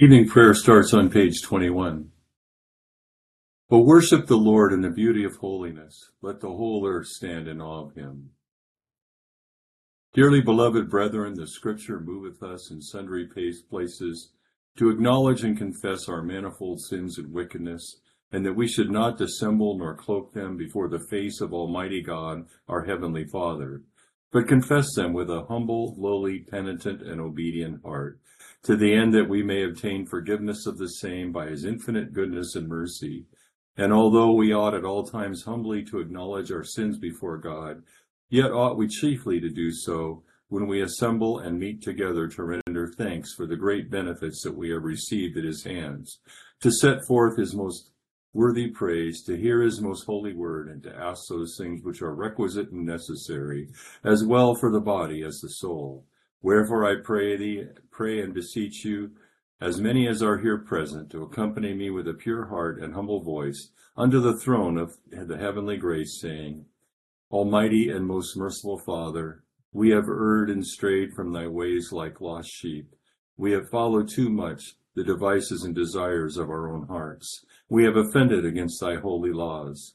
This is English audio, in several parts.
Evening prayer starts on page 21. O worship the Lord in the beauty of holiness. Let the whole earth stand in awe of him. Dearly beloved brethren, the scripture moveth us in sundry places to acknowledge and confess our manifold sins and wickedness, and that we should not dissemble nor cloak them before the face of Almighty God, our heavenly Father, but confess them with a humble, lowly, penitent, and obedient heart, to the end that we may obtain forgiveness of the same by his infinite goodness and mercy. And although we ought at all times humbly to acknowledge our sins before God, Yet ought we chiefly to do so when we assemble and meet together to render thanks for the great benefits that we have received at his hands, to set forth his most worthy praise, to hear his most holy word, and to ask those things which are requisite and necessary, as well for the body as the soul. Wherefore I pray thee, pray and beseech you, as many as are here present, to accompany me with a pure heart and humble voice unto the throne of the heavenly grace, saying, Almighty and most merciful Father, we have erred and strayed from thy ways like lost sheep. We have followed too much the devices and desires of our own hearts. We have offended against thy holy laws.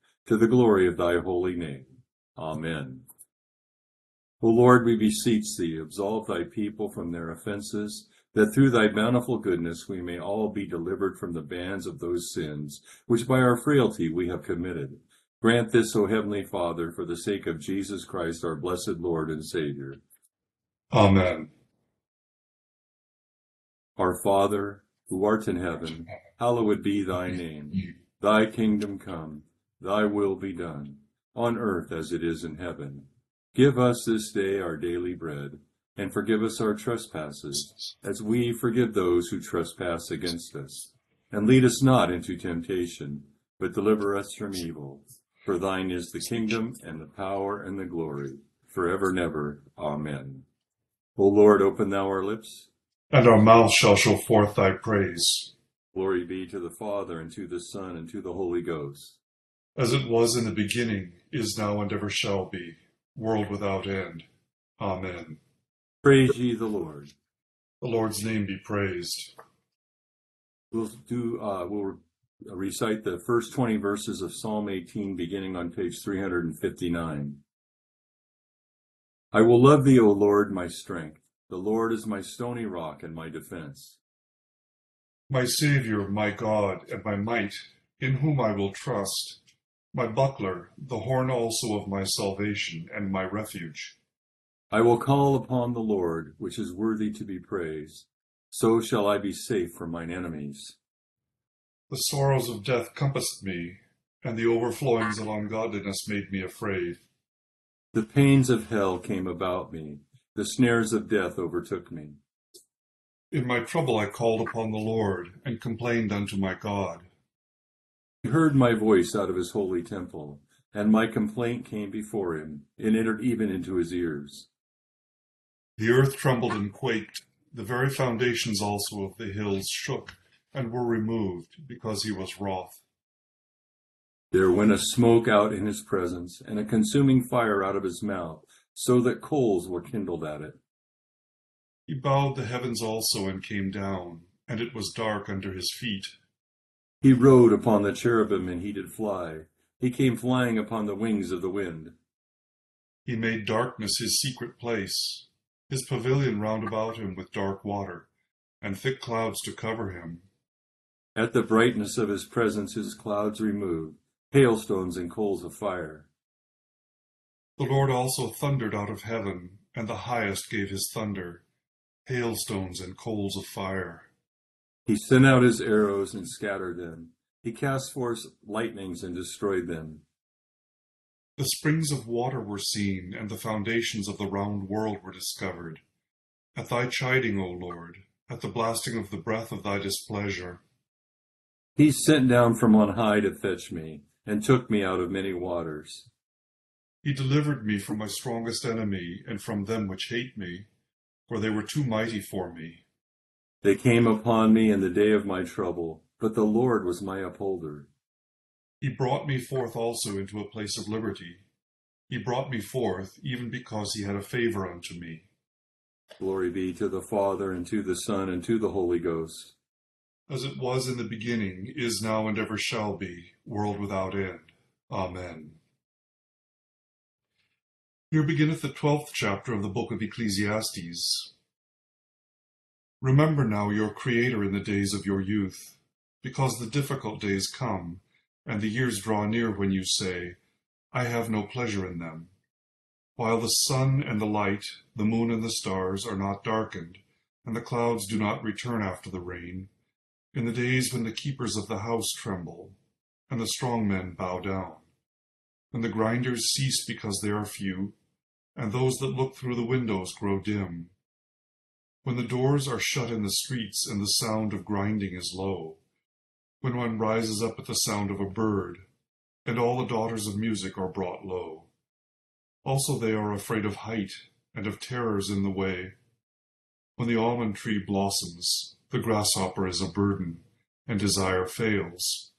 to the glory of thy holy name. Amen. O Lord, we beseech thee, absolve thy people from their offenses, that through thy bountiful goodness we may all be delivered from the bands of those sins which by our frailty we have committed Grant this, O Heavenly Father, for the sake of Jesus Christ, our blessed Lord and Savior. Amen. Our Father, who art in heaven, hallowed be thy name. Thy kingdom come, thy will be done, on earth as it is in heaven. Give us this day our daily bread, and forgive us our trespasses, as we forgive those who trespass against us. And lead us not into temptation, but deliver us from evil. For thine is the kingdom, and the power, and the glory, for ever and ever. Amen. O Lord, open thou our lips, and our mouth shall show forth thy praise. Glory be to the Father, and to the Son, and to the Holy Ghost. As it was in the beginning, is now, and ever shall be, world without end. Amen. Praise ye the Lord. The Lord's name be praised. We'll do. Uh, we'll recite the first 20 verses of Psalm 18, beginning on page 359. I will love thee, O Lord, my strength. The Lord is my stony rock and my defense. My Saviour, my God, and my might, in whom I will trust, my buckler, the horn also of my salvation, and my refuge. I will call upon the Lord, which is worthy to be praised. So shall I be safe from mine enemies. The sorrows of death compassed me, and the overflowings of ungodliness made me afraid. The pains of hell came about me, the snares of death overtook me. In my trouble I called upon the Lord, and complained unto my God. He heard my voice out of his holy temple, and my complaint came before him, and entered even into his ears. The earth trembled and quaked, the very foundations also of the hills shook and were removed, because he was wroth. There went a smoke out in his presence, and a consuming fire out of his mouth, so that coals were kindled at it. He bowed the heavens also and came down, and it was dark under his feet. He rode upon the cherubim, and he did fly. He came flying upon the wings of the wind. He made darkness his secret place, his pavilion round about him with dark water, and thick clouds to cover him. At the brightness of his presence his clouds removed, hailstones and coals of fire. The Lord also thundered out of heaven, and the highest gave his thunder, hailstones and coals of fire. He sent out his arrows and scattered them. He cast forth lightnings and destroyed them. The springs of water were seen, and the foundations of the round world were discovered. At thy chiding, O Lord, at the blasting of the breath of thy displeasure. He sent down from on high to fetch me, and took me out of many waters. He delivered me from my strongest enemy and from them which hate me, for they were too mighty for me. They came upon me in the day of my trouble, but the Lord was my upholder. He brought me forth also into a place of liberty. He brought me forth even because he had a favor unto me. Glory be to the Father, and to the Son, and to the Holy Ghost. As it was in the beginning, is now, and ever shall be, world without end. Amen. Here beginneth the twelfth chapter of the book of Ecclesiastes. Remember now your Creator in the days of your youth, because the difficult days come, and the years draw near when you say, I have no pleasure in them. While the sun and the light, the moon and the stars are not darkened, and the clouds do not return after the rain, in the days when the keepers of the house tremble, and the strong men bow down, when the grinders cease because they are few, and those that look through the windows grow dim, when the doors are shut in the streets and the sound of grinding is low, when one rises up at the sound of a bird, and all the daughters of music are brought low. Also they are afraid of height and of terrors in the way. When the almond tree blossoms, the grasshopper is a burden, and desire fails.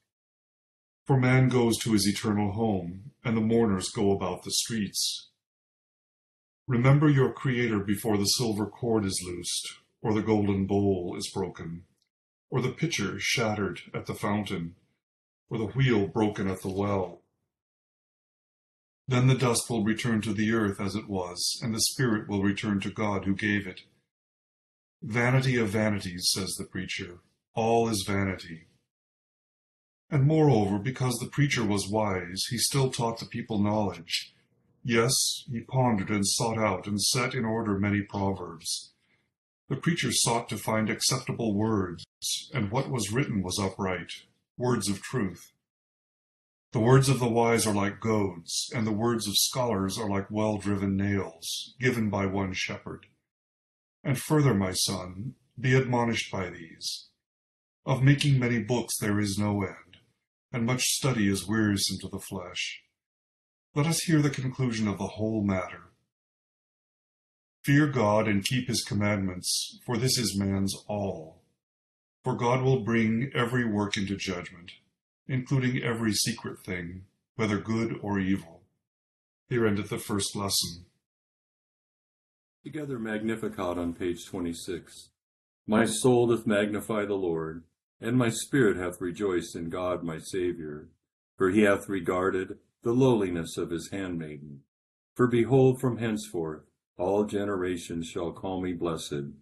For man goes to his eternal home, and the mourners go about the streets. Remember your Creator before the silver cord is loosed, or the golden bowl is broken, or the pitcher shattered at the fountain, or the wheel broken at the well. Then the dust will return to the earth as it was, and the spirit will return to God who gave it. Vanity of vanities, says the preacher, all is vanity. And moreover, because the preacher was wise, he still taught the people knowledge. Yes, he pondered and sought out and set in order many proverbs. The preacher sought to find acceptable words, and what was written was upright, words of truth. The words of the wise are like goads, and the words of scholars are like well driven nails, given by one shepherd. And further, my son, be admonished by these. Of making many books there is no end, and much study is wearisome to the flesh. Let us hear the conclusion of the whole matter. Fear God and keep his commandments, for this is man's all. For God will bring every work into judgment, including every secret thing, whether good or evil. Here endeth the first lesson. Together Magnificat on page 26. My soul doth magnify the Lord, and my spirit hath rejoiced in God my Saviour, for he hath regarded the lowliness of his handmaiden. For behold, from henceforth all generations shall call me blessed.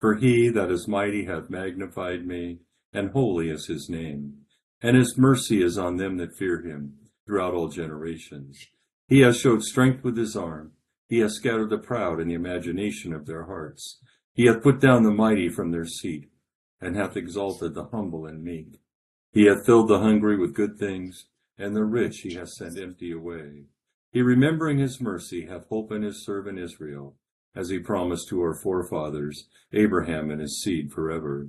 For he that is mighty hath magnified me, and holy is his name. And his mercy is on them that fear him throughout all generations. He hath showed strength with his arm. He hath scattered the proud in the imagination of their hearts. He hath put down the mighty from their seat, and hath exalted the humble and meek. He hath filled the hungry with good things, and the rich he hath sent empty away. He, remembering his mercy, hath hope in his servant Israel, as he promised to our forefathers, Abraham and his seed forever.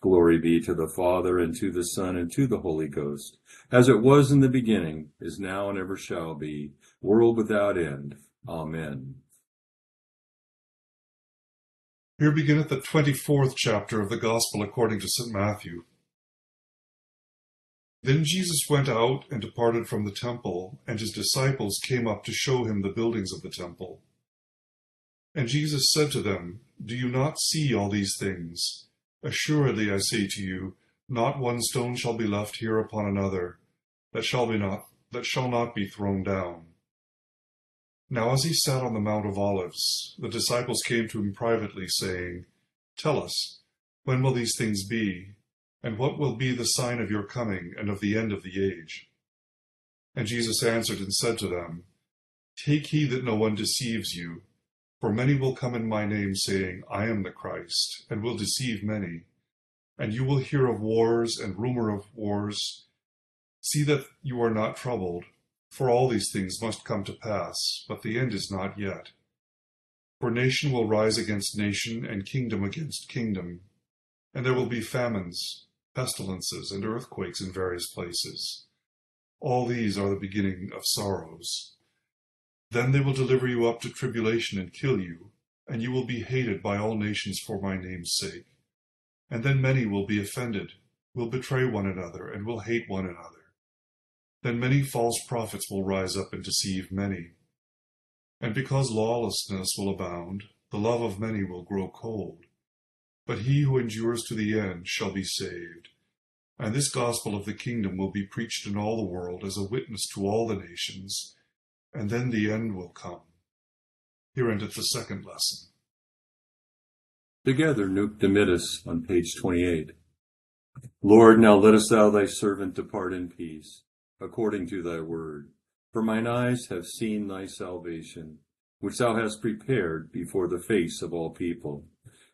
Glory be to the Father, and to the Son, and to the Holy Ghost, as it was in the beginning, is now, and ever shall be, world without end. Amen. Here beginneth the twenty-fourth chapter of the Gospel according to St. Matthew. Then Jesus went out and departed from the temple, and his disciples came up to show him the buildings of the temple. And Jesus said to them, Do you not see all these things? Assuredly I say to you, not one stone shall be left here upon another, that shall be not that shall not be thrown down. Now as he sat on the Mount of Olives, the disciples came to him privately, saying, Tell us, when will these things be? And what will be the sign of your coming and of the end of the age? And Jesus answered and said to them, Take heed that no one deceives you, for many will come in my name, saying, I am the Christ, and will deceive many. And you will hear of wars and rumor of wars. See that you are not troubled, for all these things must come to pass, but the end is not yet. For nation will rise against nation, and kingdom against kingdom And there will be famines, pestilences, and earthquakes in various places. All these are the beginning of sorrows. Then they will deliver you up to tribulation and kill you, and you will be hated by all nations for my name's sake. And then many will be offended, will betray one another, and will hate one another. Then many false prophets will rise up and deceive many. And because lawlessness will abound, the love of many will grow cold. But he who endures to the end shall be saved. And this gospel of the kingdom will be preached in all the world as a witness to all the nations, and then the end will come. Here endeth the second lesson. Together, Nunc Dimittis on page 28. Lord, now lettest thou thy servant depart in peace, according to thy word. For mine eyes have seen thy salvation, which thou hast prepared before the face of all people,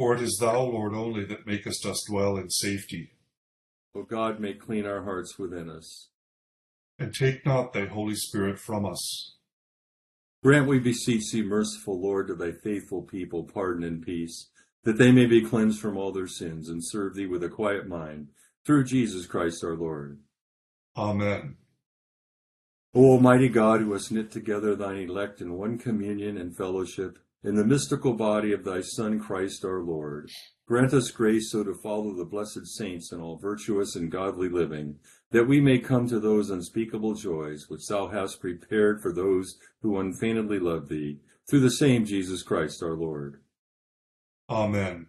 For it is thou, Lord, only that makest us dwell in safety. O God, make clean our hearts within us. And take not thy Holy Spirit from us. Grant, we beseech thee, merciful Lord, to thy faithful people pardon and peace, that they may be cleansed from all their sins and serve thee with a quiet mind, through Jesus Christ our Lord. Amen. O Almighty God, who hast knit together thine elect in one communion and fellowship, in the mystical body of thy Son Christ our Lord, grant us grace so to follow the blessed saints in all virtuous and godly living, that we may come to those unspeakable joys which thou hast prepared for those who unfeignedly love thee, through the same Jesus Christ our Lord. Amen.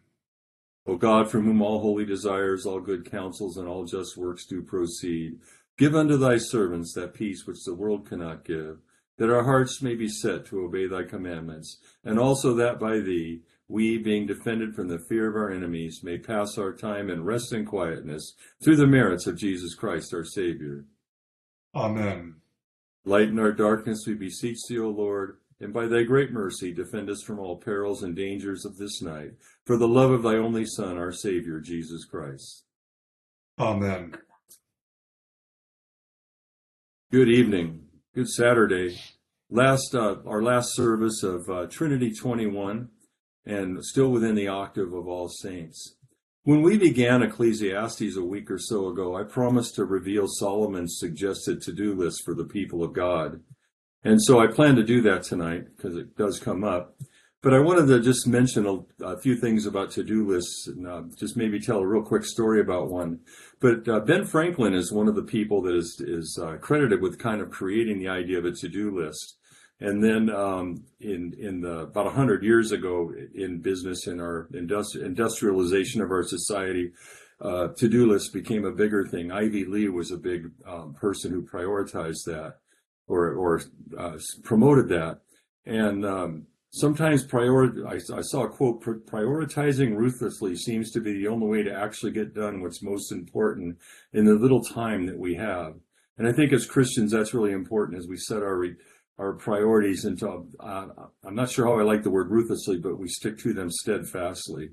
O God, from whom all holy desires, all good counsels, and all just works do proceed, give unto thy servants that peace which the world cannot give, that our hearts may be set to obey thy commandments, and also that by thee, we, being defended from the fear of our enemies, may pass our time in rest and quietness, through the merits of Jesus Christ our Savior. Amen. Lighten our darkness, we beseech thee, O Lord, and by thy great mercy defend us from all perils and dangers of this night, for the love of thy only Son, our Savior, Jesus Christ. Amen. Good evening. Good Saturday. Last, uh, our last service of uh, Trinity 21, and still within the octave of all saints. When we began Ecclesiastes a week or so ago, I promised to reveal Solomon's suggested to-do list for the people of God. And so I plan to do that tonight because it does come up. But I wanted to just mention a, a few things about to-do lists and uh, just maybe tell a real quick story about one. But uh, Ben Franklin is one of the people that is is uh, credited with kind of creating the idea of a to-do list. And then um, in in the, about a hundred years ago in business in our industri- industrialization of our society, uh, to-do lists became a bigger thing. Ivy Lee was a big um, person who prioritized that or or uh, promoted that. And um, sometimes prior I, I saw a quote prioritizing ruthlessly seems to be the only way to actually get done what's most important in the little time that we have. And I think as Christians that's really important as we set our re- our priorities into uh, I'm not sure how I like the word ruthlessly, but we stick to them steadfastly.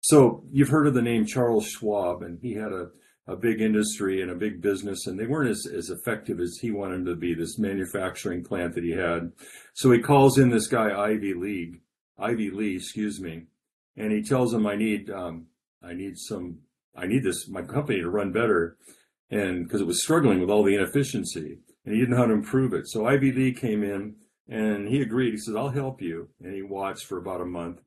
So you've heard of the name Charles Schwab, and he had a a big industry and a big business, and they weren't as, as effective as he wanted them to be, this manufacturing plant that he had. So he calls in this guy, Ivy League, Ivy Lee, excuse me, and he tells him, I need, um, I need some, I need this, my company to run better. And because it was struggling with all the inefficiency and he didn't know how to improve it. So Ivy Lee came in and he agreed. He says, I'll help you. And he watched for about a month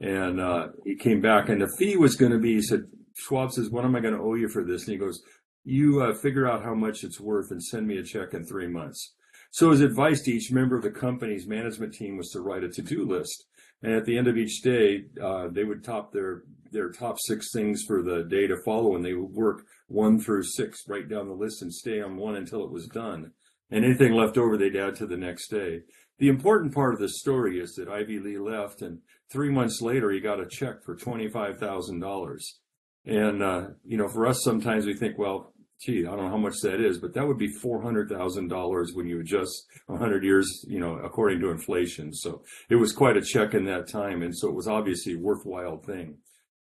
and, uh, he came back and the fee was going to be, he said, Schwab says, what am I going to owe you for this? And he goes, you uh, figure out how much it's worth and send me a check in three months. So his advice to each member of the company's management team was to write a to-do list. And at the end of each day, uh, they would top their their top six things for the day to follow, and they would work one through six, write down the list, and stay on one until it was done. And anything left over, they'd add to the next day. The important part of the story is that Ivy Lee left, and three months later, he got a check for twenty-five thousand dollars. And uh, you know, for us, sometimes we think, well, gee, I don't know how much that is, but that would be four hundred thousand dollars when you adjust hundred years, you know, according to inflation. So it was quite a check in that time, and so it was obviously a worthwhile thing.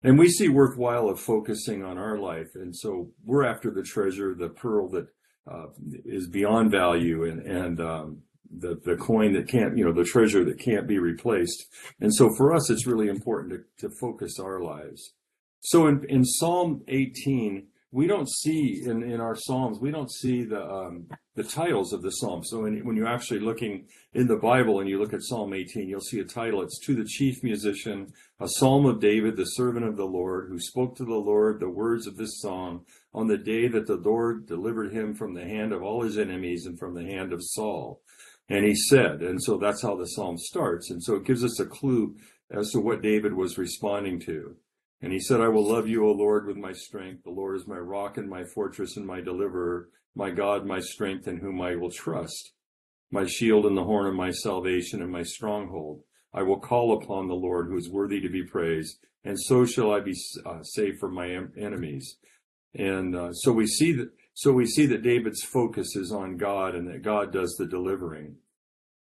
And we see worthwhile of focusing on our life, and so we're after the treasure, the pearl that uh, is beyond value, and and um, the the coin that can't, you know, the treasure that can't be replaced. And so for us, it's really important to, to focus our lives. So in in Psalm 18 we don't see in, in our psalms we don't see the um, the titles of the psalms so when, when you're actually looking in the bible and you look at psalm 18 you'll see a title it's to the chief musician a psalm of david the servant of the lord who spoke to the lord the words of this song on the day that the lord delivered him from the hand of all his enemies and from the hand of saul and he said and so that's how the psalm starts and so it gives us a clue as to what david was responding to and he said, I will love you, O Lord, with my strength. The Lord is my rock and my fortress and my deliverer, my God, my strength, in whom I will trust, my shield and the horn of my salvation and my stronghold. I will call upon the Lord, who is worthy to be praised, and so shall I be uh, saved from my em- enemies. And uh, so we see that. So we see that David's focus is on God, and that God does the delivering.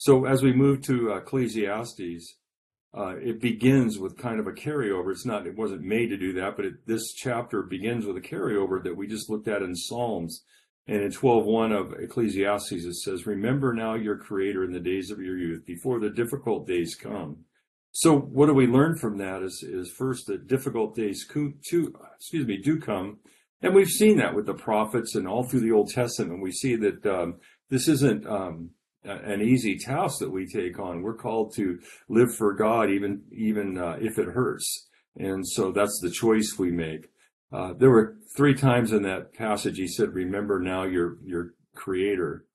So as we move to Ecclesiastes, uh, it begins with kind of a carryover. It's not, it wasn't made to do that, but it, this chapter begins with a carryover that we just looked at in Psalms. And in 12.1 of Ecclesiastes, it says, Remember now your Creator in the days of your youth, before the difficult days come. So what do we learn from that is, is first that difficult days co- to, excuse me, do come. And we've seen that with the prophets and all through the Old Testament. We see that um, this isn't um, an easy task that we take on. We're called to live for God, even even uh, if it hurts, and so that's the choice we make. Uh, there were three times in that passage he said, "Remember now your your Creator."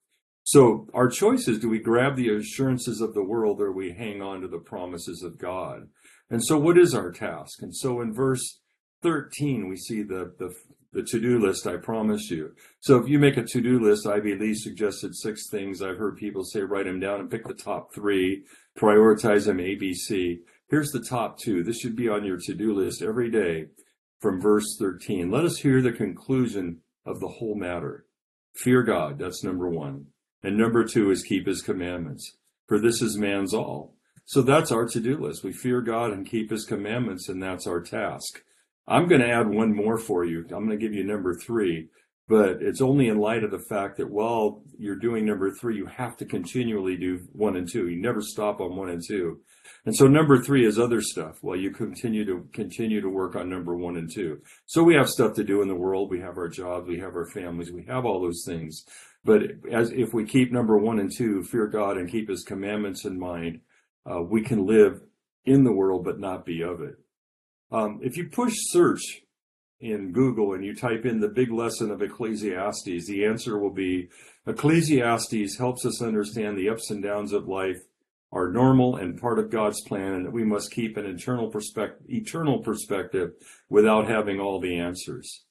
So our choice is: do we grab the assurances of the world, or we hang on to the promises of God? And so, what is our task? And so, in verse 13, we see the the the to-do list I promise you. So if you make a to-do list, Ivy Lee suggested six things. I've heard people say write them down and pick the top three, prioritize them ABC. Here's the top two. This should be on your to-do list every day from verse 13. Let us hear the conclusion of the whole matter. Fear God, that's number one. And number two is keep his commandments, for this is man's all. So that's our to-do list. We fear God and keep his commandments, and that's our task. I'm going to add one more for you. I'm going to give you number three, but it's only in light of the fact that while you're doing number three, you have to continually do one and two. You never stop on one and two. And so number three is other stuff while you continue to continue to work on number one and two. So we have stuff to do in the world. We have our jobs. We have our families. We have all those things. But as if we keep number one and two, fear God and keep his commandments in mind, uh, we can live in the world, but not be of it. Um, if you push search in Google and you type in the big lesson of Ecclesiastes, the answer will be Ecclesiastes helps us understand the ups and downs of life are normal and part of God's plan, and that we must keep an internal perspective, eternal perspective without having all the answers.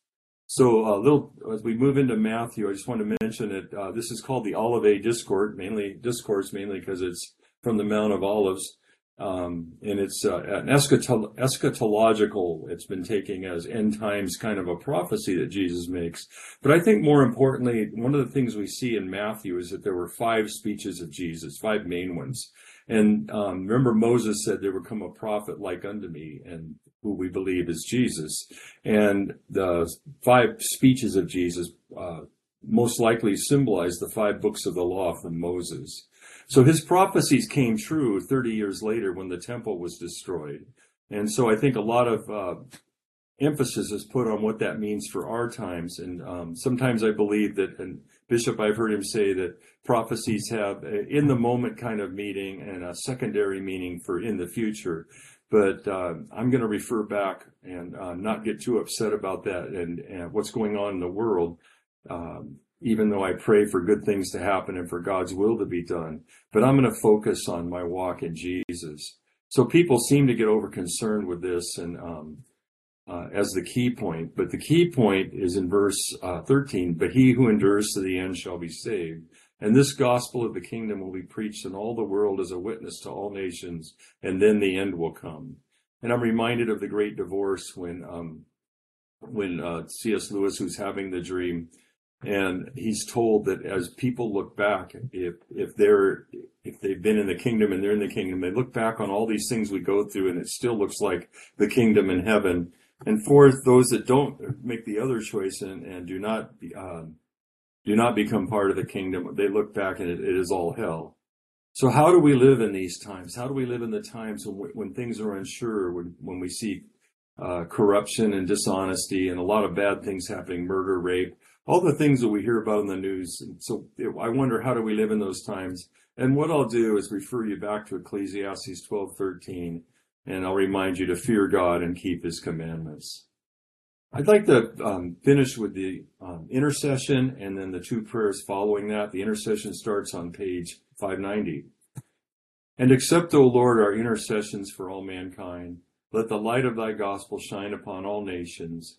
So, a uh, little as we move into Matthew, I just want to mention that uh, this is called the Olivet Discourse, mainly discourse, mainly because it's from the Mount of Olives. Um, and it's uh, an eschatological, it's been taking as end times kind of a prophecy that Jesus makes. But I think more importantly, one of the things we see in Matthew is that there were five speeches of Jesus, five main ones. And um, remember, Moses said, There would come a prophet like unto me. And who we believe is Jesus. And the five speeches of Jesus uh, most likely symbolize the five books of the law from Moses. So his prophecies came true 30 years later when the temple was destroyed. And so I think a lot of uh, emphasis is put on what that means for our times. And um, sometimes I believe that, and Bishop, I've heard him say that prophecies have in the moment kind of meaning and a secondary meaning for in the future. But uh, I'm going to refer back and uh, not get too upset about that and, and what's going on in the world. Um, even though I pray for good things to happen and for God's will to be done, but I'm going to focus on my walk in Jesus. So people seem to get over concerned with this and um, uh, as the key point, but the key point is in verse uh, 13. But he who endures to the end shall be saved. And this gospel of the kingdom will be preached in all the world as a witness to all nations, and then the end will come. And I'm reminded of the great divorce when um, when uh, C.S. Lewis, who's having the dream, and he's told that as people look back, if if they're if they've been in the kingdom and they're in the kingdom, they look back on all these things we go through, and it still looks like the kingdom in heaven. And for those that don't make the other choice and, and do not um, do not become part of the kingdom, they look back and it, it is all hell. So how do we live in these times? How do we live in the times when, when things are unsure, when, when we see uh, corruption and dishonesty and a lot of bad things happening, murder, rape, all the things that we hear about in the news. And so I wonder how do we live in those times? And what I'll do is refer you back to Ecclesiastes 12:13 and I'll remind you to fear God and keep his commandments. I'd like to um, finish with the um, intercession and then the two prayers following that. The intercession starts on page 590. And accept, O Lord, our intercessions for all mankind. Let the light of thy gospel shine upon all nations,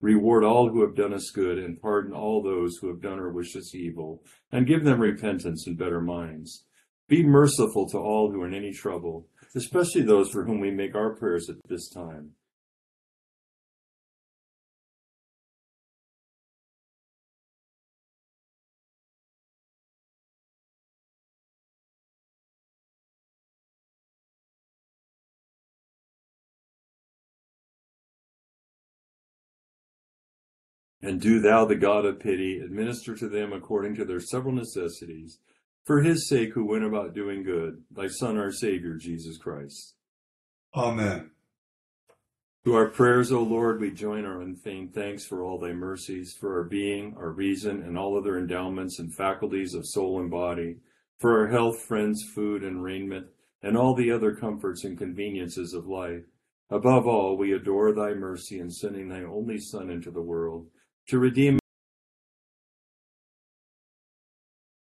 Reward all who have done us good, and pardon all those who have done or wish us evil, and give them repentance and better minds. Be merciful to all who are in any trouble, especially those for whom we make our prayers at this time And do thou, the God of pity, administer to them according to their several necessities, for his sake who went about doing good, thy Son, our Savior, Jesus Christ. Amen. To our prayers, O Lord, we join our unfeigned thanks for all thy mercies, for our being, our reason, and all other endowments and faculties of soul and body, for our health, friends, food, and raiment, and all the other comforts and conveniences of life. Above all, we adore thy mercy in sending thy only Son into the world to redeem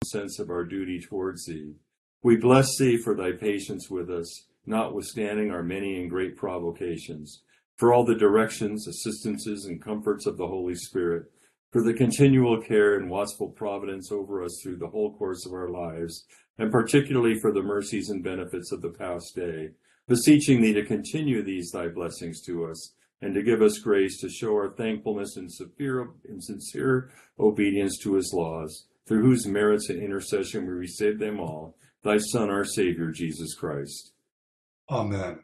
sense of our duty towards thee. We bless thee for thy patience with us, notwithstanding our many and great provocations, for all the directions, assistances, and comforts of the Holy Spirit, for the continual care and watchful providence over us through the whole course of our lives, and particularly for the mercies and benefits of the past day, beseeching thee to continue these thy blessings to us and to give us grace to show our thankfulness and sincere, in sincere obedience to his laws, through whose merits and intercession we receive them all, thy Son, our Savior, Jesus Christ. Amen.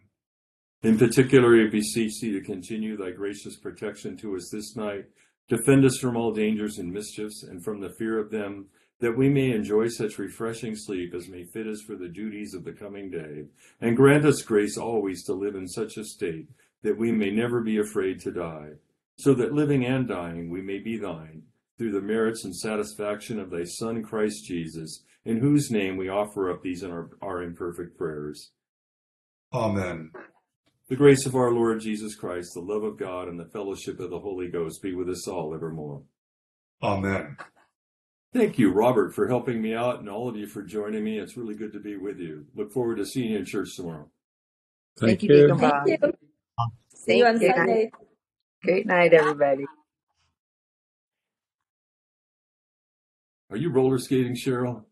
In particular, we beseech thee to continue thy gracious protection to us this night, defend us from all dangers and mischiefs, and from the fear of them, that we may enjoy such refreshing sleep as may fit us for the duties of the coming day, and grant us grace always to live in such a state that we may never be afraid to die, so that living and dying we may be thine, through the merits and satisfaction of thy Son Christ Jesus, in whose name we offer up these our, our imperfect prayers. Amen. The grace of our Lord Jesus Christ, the love of God, and the fellowship of the Holy Ghost be with us all evermore. Amen. Thank you, Robert, for helping me out, and all of you for joining me. It's really good to be with you. Look forward to seeing you in church tomorrow. Thank, Thank you, you. Thank you. See you on Good Sunday. Great night, everybody. Are you roller skating, Cheryl?